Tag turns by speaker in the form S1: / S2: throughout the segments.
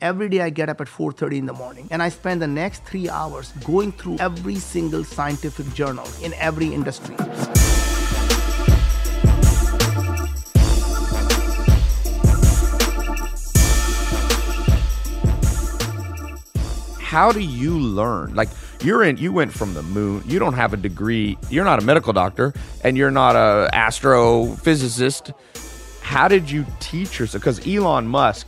S1: Every day I get up at 4:30 in the morning and I spend the next 3 hours going through every single scientific journal in every industry.
S2: How do you learn? Like you're in you went from the moon. You don't have a degree. You're not a medical doctor and you're not a astrophysicist. How did you teach yourself? Because Elon Musk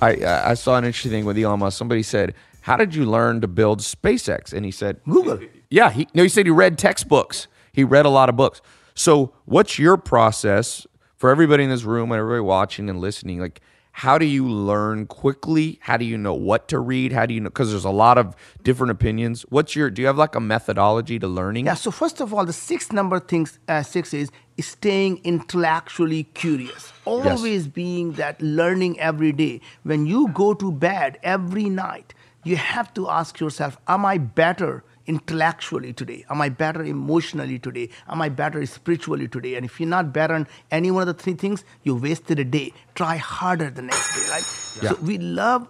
S2: I I saw an interesting thing with Elon Musk. Somebody said, "How did you learn to build SpaceX?" And he said,
S1: Google.
S2: Yeah, he no, he said he read textbooks. He read a lot of books. So, what's your process for everybody in this room and everybody watching and listening? Like, how do you learn quickly? How do you know what to read? How do you know? Because there's a lot of different opinions. What's your? Do you have like a methodology to learning?
S1: Yeah, so first of all, the sixth number things uh, six is staying intellectually curious. Always being that learning every day. When you go to bed every night, you have to ask yourself, am I better intellectually today? Am I better emotionally today? Am I better spiritually today? And if you're not better in any one of the three things, you wasted a day. Try harder the next day, right? So we love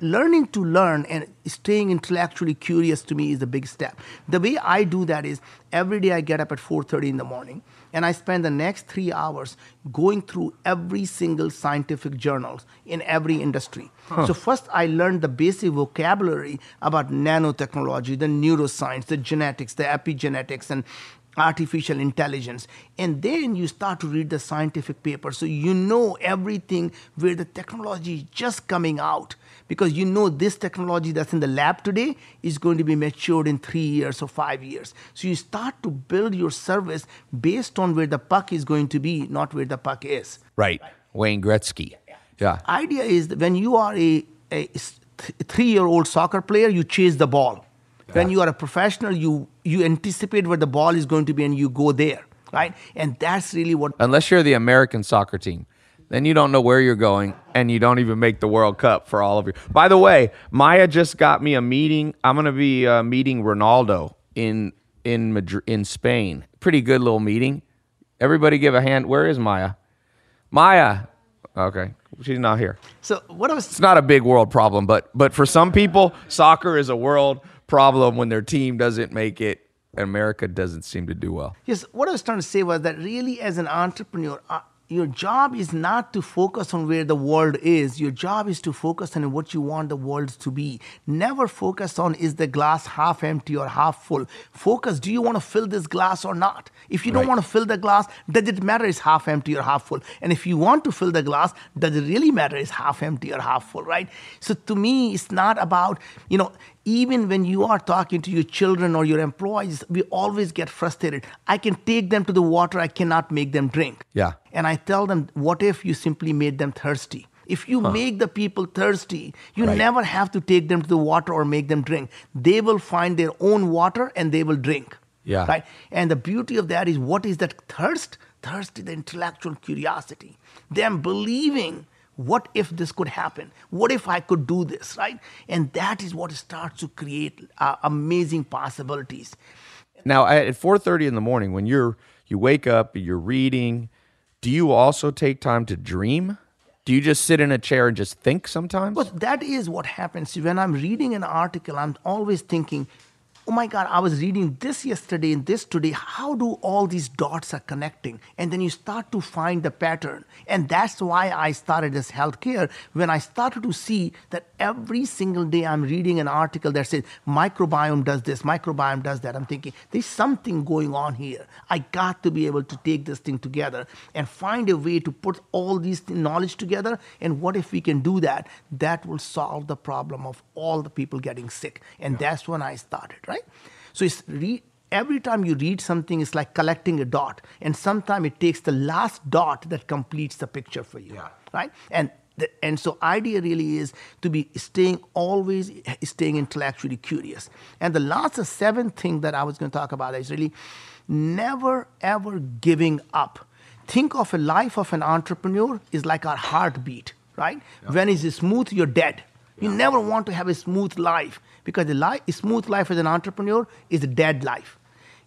S1: learning to learn and staying intellectually curious to me is a big step. The way I do that is every day I get up at 4:30 in the morning and I spend the next 3 hours going through every single scientific journals in every industry. So first I learned the basic vocabulary about nanotechnology, the neuroscience, the genetics, the epigenetics and artificial intelligence and then you start to read the scientific papers so you know everything where the technology is just coming out because you know this technology that's in the lab today is going to be matured in 3 years or 5 years so you start to build your service based on where the puck is going to be not where the puck is
S2: Right. Wayne Gretzky. Yeah.
S1: idea is that when you are a, th- three-year-old soccer player, you chase the ball. When you are a professional, you you anticipate where the ball is going to be and you go there, right? And that's really what.
S2: Unless you're the American soccer team, then you don't know where you're going and you don't even make the World Cup for all of you. By the way, Maya just got me a meeting. I'm going to be uh, meeting Ronaldo in in Madrid, in Spain. Pretty good little meeting. Everybody give a hand. Where is Maya? Maya. Okay. She's not here.
S1: So what I was
S2: It's not a big world problem, but but for some people, soccer is a world problem when their team doesn't make it. And America doesn't seem to do well.
S1: Yes, what I was trying to say was that really, as an entrepreneur, your job is not to focus on where the world is. Your job is to focus on what you want the world to be. Never focus on is the glass half empty or half full. Focus, do you want to fill this glass or not? If you don't
S2: Right.
S1: want to fill the glass, does it matter is half empty or half full? And if you want to fill the glass, does it really matter is half empty or half full, right? So to me, it's not about, you know, even when you are talking to your children or your employees, we always get frustrated. I can take them to the water, I cannot make them drink.
S2: Yeah.
S1: And I tell them, what if you simply made them thirsty? If you make the people thirsty, you
S2: Right.
S1: never have to take them to the water or make them drink. They will find their own water and they will drink.
S2: Yeah.
S1: Right? And the beauty of that is what is that thirst? Thirst is the intellectual curiosity. Them believing, what if this could happen? What if I could do this? Right? And that is what starts to create uh, amazing possibilities.
S2: Now at 4:30 in the morning when you're you wake up, you're reading, do you also take time to dream? Do you just sit in a chair and just think sometimes?
S1: But that is what happens. When I'm reading an article, I'm always thinking, oh my God, I was reading this yesterday and this today. How do all these dots are connecting? And then you start to find the pattern. And that's why I started this healthcare. When I started to see that every single day I'm reading an article that says microbiome does this, microbiome does that, I'm thinking there's something going on here. I got to be able to take this thing together and find a way to put all these th- knowledge together. And what if we can do that? That will solve the problem of all the people getting sick. And that's when I started, right? So it's re- every time you read something, it's like collecting a dot. And sometimes it takes the last dot that completes the picture for you, right? And the, and so idea really is to be staying always staying intellectually curious. And the last the seventh thing that I was going to talk about is really never ever giving up. Think of a life of an entrepreneur is like our heartbeat, right? When it's smooth, you're dead. You never want to have a smooth life because the li- smooth life as an entrepreneur is a dead life.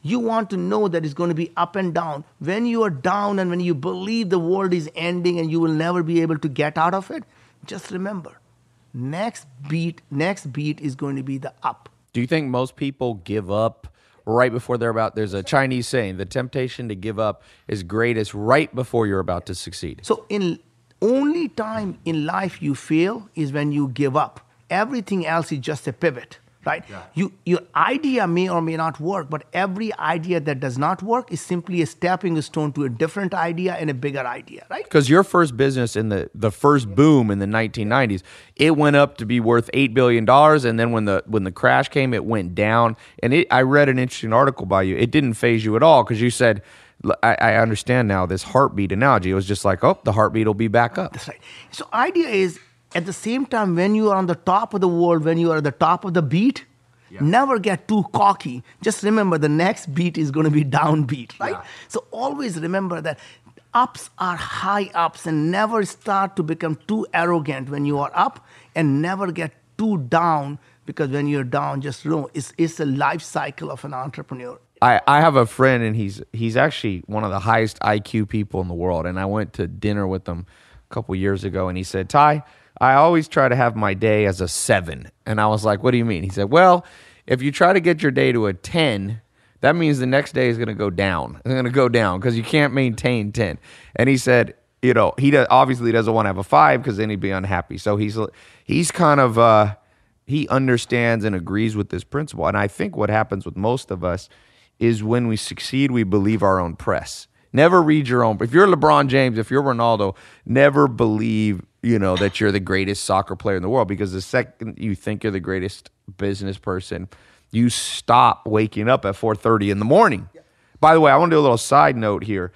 S1: You want to know that it's going to be up and down. When you are down and when you believe the world is ending and you will never be able to get out of it, just remember next beat, next beat is going to be the up.
S2: Do you think most people give up right before they're about? There's a Chinese saying: the temptation to give up is greatest right before you're about to succeed.
S1: So in only time in life you fail is when you give up. Everything else is just a pivot, right? You your idea may or may not work, but every idea that does not work is simply a stepping stone to a different idea and a bigger idea, right?
S2: Because your first business in the the first boom in the 1990s, it went up to be worth eight billion dollars, and then when the when the crash came, it went down. And it, I read an interesting article by you. It didn't faze you at all because you said, "L- I, I understand now this heartbeat analogy. It was just like, oh, the heartbeat will be back up.
S1: That's right. So idea is at the same time when you are on the top of the world, when you are at the top of the beat, never get too cocky. Just remember the next beat is going to be downbeat, right?
S2: Yeah.
S1: So always remember that ups are high ups and never start to become too arrogant when you are up and never get too down because when you're down, just know it's, it's a life cycle of an entrepreneur.
S2: I, I have a friend and he's he's actually one of the highest IQ people in the world. And I went to dinner with him a couple years ago and he said, Tai, I always try to have my day as a seven. And I was like, What do you mean? He said, Well, if you try to get your day to a 10, that means the next day is going to go down. It's going to go down because you can't maintain 10. And he said, you know, he does, obviously doesn't want to have a five because then he'd be unhappy. So he's he's kind of uh, he understands and agrees with this principle. And I think what happens with most of us is when we succeed, we believe our own press. Never read your own. If you're LeBron James, if you're Ronaldo, never believe you know that you're the greatest soccer player in the world because the second you think you're the greatest business person, you stop waking up at 4:30 in the morning. By the way, I want to do a little side note here.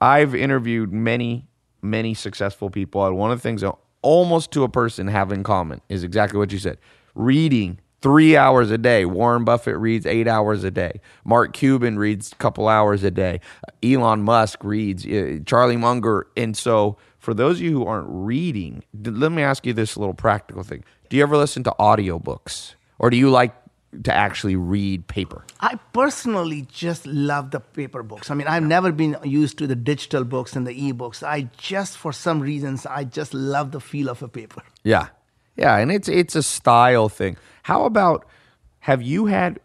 S2: I've interviewed many, many successful people, and one of the things that almost to a person have in common is exactly what you said: reading three hours a day. Warren Buffett reads eight hours a day. Mark Cuban reads a couple hours a day. Elon Musk reads. uh, Charlie Munger, and so for those of you who aren't reading, let me ask you this little practical thing: Do you ever listen to audiobooks, or do you like to actually read paper?
S1: I personally just love the paper books. I mean, I've never been used to the digital books and the e-books. I just, for some reasons, I just love the feel of a paper.
S2: Yeah. Yeah, and it's it's a style thing. How about have you had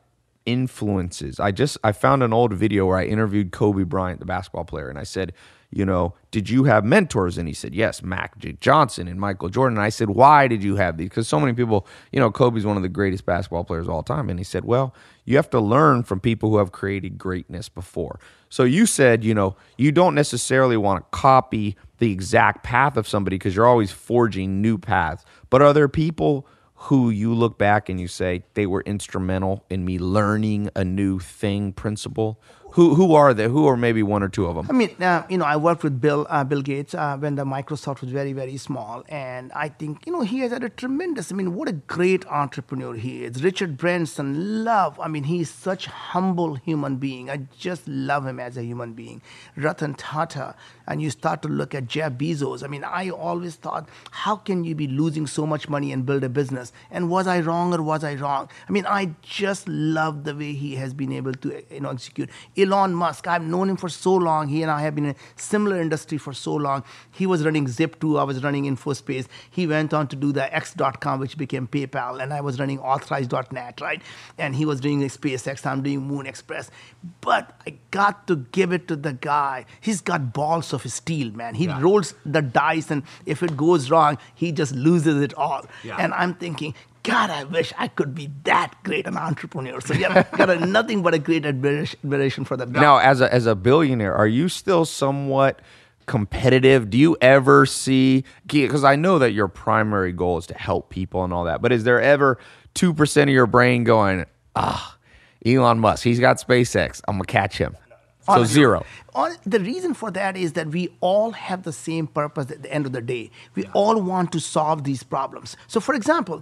S2: influences? I just I found an old video where I interviewed Kobe Bryant, the basketball player, and I said, you know, did you have mentors? And he said, yes, Magic. Johnson and Michael Jordan. And I said, why did you have these? Because so many people, you know, Kobe's one of the greatest basketball players of all time. And he said, well, you have to learn from people who have created greatness before. So you said, you know, you don't necessarily want to copy the exact path of somebody because you're always forging new paths. But are there people who you look back and you say they were instrumental in me learning a new thing, principle? Who who are they? Who are maybe one or two of them?
S1: I mean, uh, you know, I worked with Bill uh, Bill Gates uh, when the Microsoft was very very small, and I think you know he has had a tremendous. I mean, what a great entrepreneur he is. Richard Branson, love. I mean, he's such humble human being. I just love him as a human being. Ratan Tata, and you start to look at Jeff Bezos. I mean, I always thought, how can you be losing so much money and build a business? And was I wrong or was I wrong? I mean, I just love the way he has been able to you know execute. Elon Musk, I've known him for so long. He and I have been in a similar industry for so long. He was running Zip2, I was running InfoSpace. He went on to do the X.com, which became PayPal, and I was running Authorize.net, right? And he was doing SpaceX, I'm doing Moon Express. But I got to give it to the guy. He's got balls of steel, man. He rolls the dice, and if it goes wrong, he just loses it all.
S2: Yeah.
S1: And I'm thinking, God, I wish I could be that great an entrepreneur. So yeah, got a, nothing but a great admiration admiration for that. guy.
S2: Now, as a as a billionaire, are you still somewhat competitive? Do you ever see because I know that your primary goal is to help people and all that, but is there ever two percent of your brain going, ah, Elon Musk, he's got SpaceX, I'm gonna catch him. So
S1: Honestly,
S2: zero.
S1: hon- the reason for that is that we all have the same purpose at the end of the day. We all want to solve these problems. So, for example,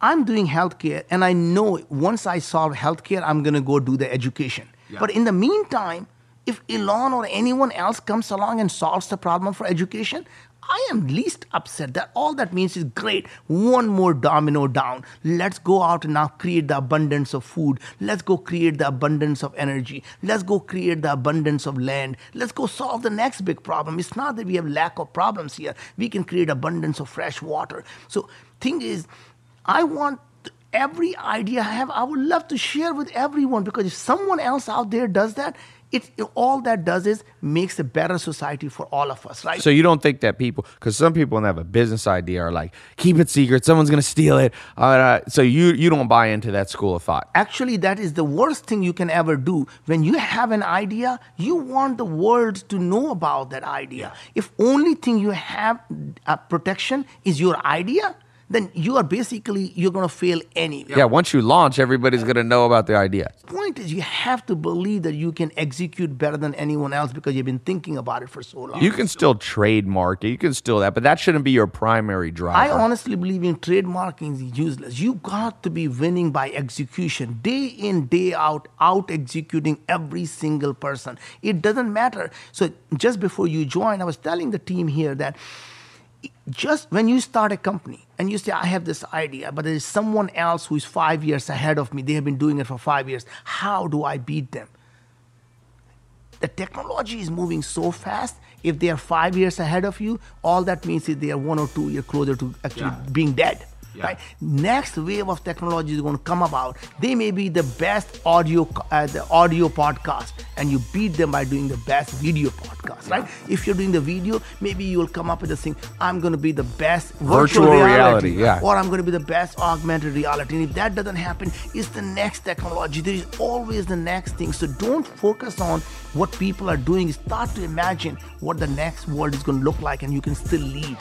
S1: I'm doing healthcare, and I know once I solve healthcare, I'm going to go do the education. But in the meantime, if Elon or anyone else comes along and solves the problem for education, I am least upset. That all that means is great. One more domino down. Let's go out and now create the abundance of food. Let's go create the abundance of energy. Let's go create the abundance of land. Let's go solve the next big problem. It's not that we have lack of problems here. We can create abundance of fresh water. So thing is, I want every idea I have, I would love to share with everyone because if someone else out there does that, it, all that does is makes a better society for all of us, right?
S2: So you don't think that people, because some people have a business idea are like, keep it secret, someone's gonna steal it. Uh, so you you don't buy into that school of thought.
S1: Actually, that is the worst thing you can ever do. When you have an idea, you want the world to know about that idea. If only thing you have uh, protection is your idea, then you are basically you're going to fail anyway.
S2: Yeah, once you launch, everybody's gonna know about the idea.
S1: The point is, you have to believe that you can execute better than anyone else because you've been thinking about it for so long.
S2: You can still trademark it, you can still that, but that shouldn't be your primary driver.
S1: I honestly believe in trademarking is useless. You got to be winning by execution, day in, day out, out executing every single person. It doesn't matter. So just before you join, I was telling the team here that just when you start a company and you say, I have this idea, but there is someone else who is five years ahead of me, they have been doing it for five years. How do I beat them? The technology is moving so fast. If they are five years ahead of you, all that means is they are one or two years closer to actually
S2: Yeah.
S1: being dead.
S2: Yeah.
S1: Right? Next wave of technology is going to come about. They may be the best audio, uh, the audio podcast, and you beat them by doing the best video podcast. Right? If you're doing the video, maybe you will come up with this thing. I'm going to be the best virtual,
S2: Virtual reality, yeah.
S1: or I'm going to be the best augmented reality. And if that doesn't happen, it's the next technology. There is always the next thing. So don't focus on what people are doing. Start to imagine what the next world is going to look like, and you can still lead.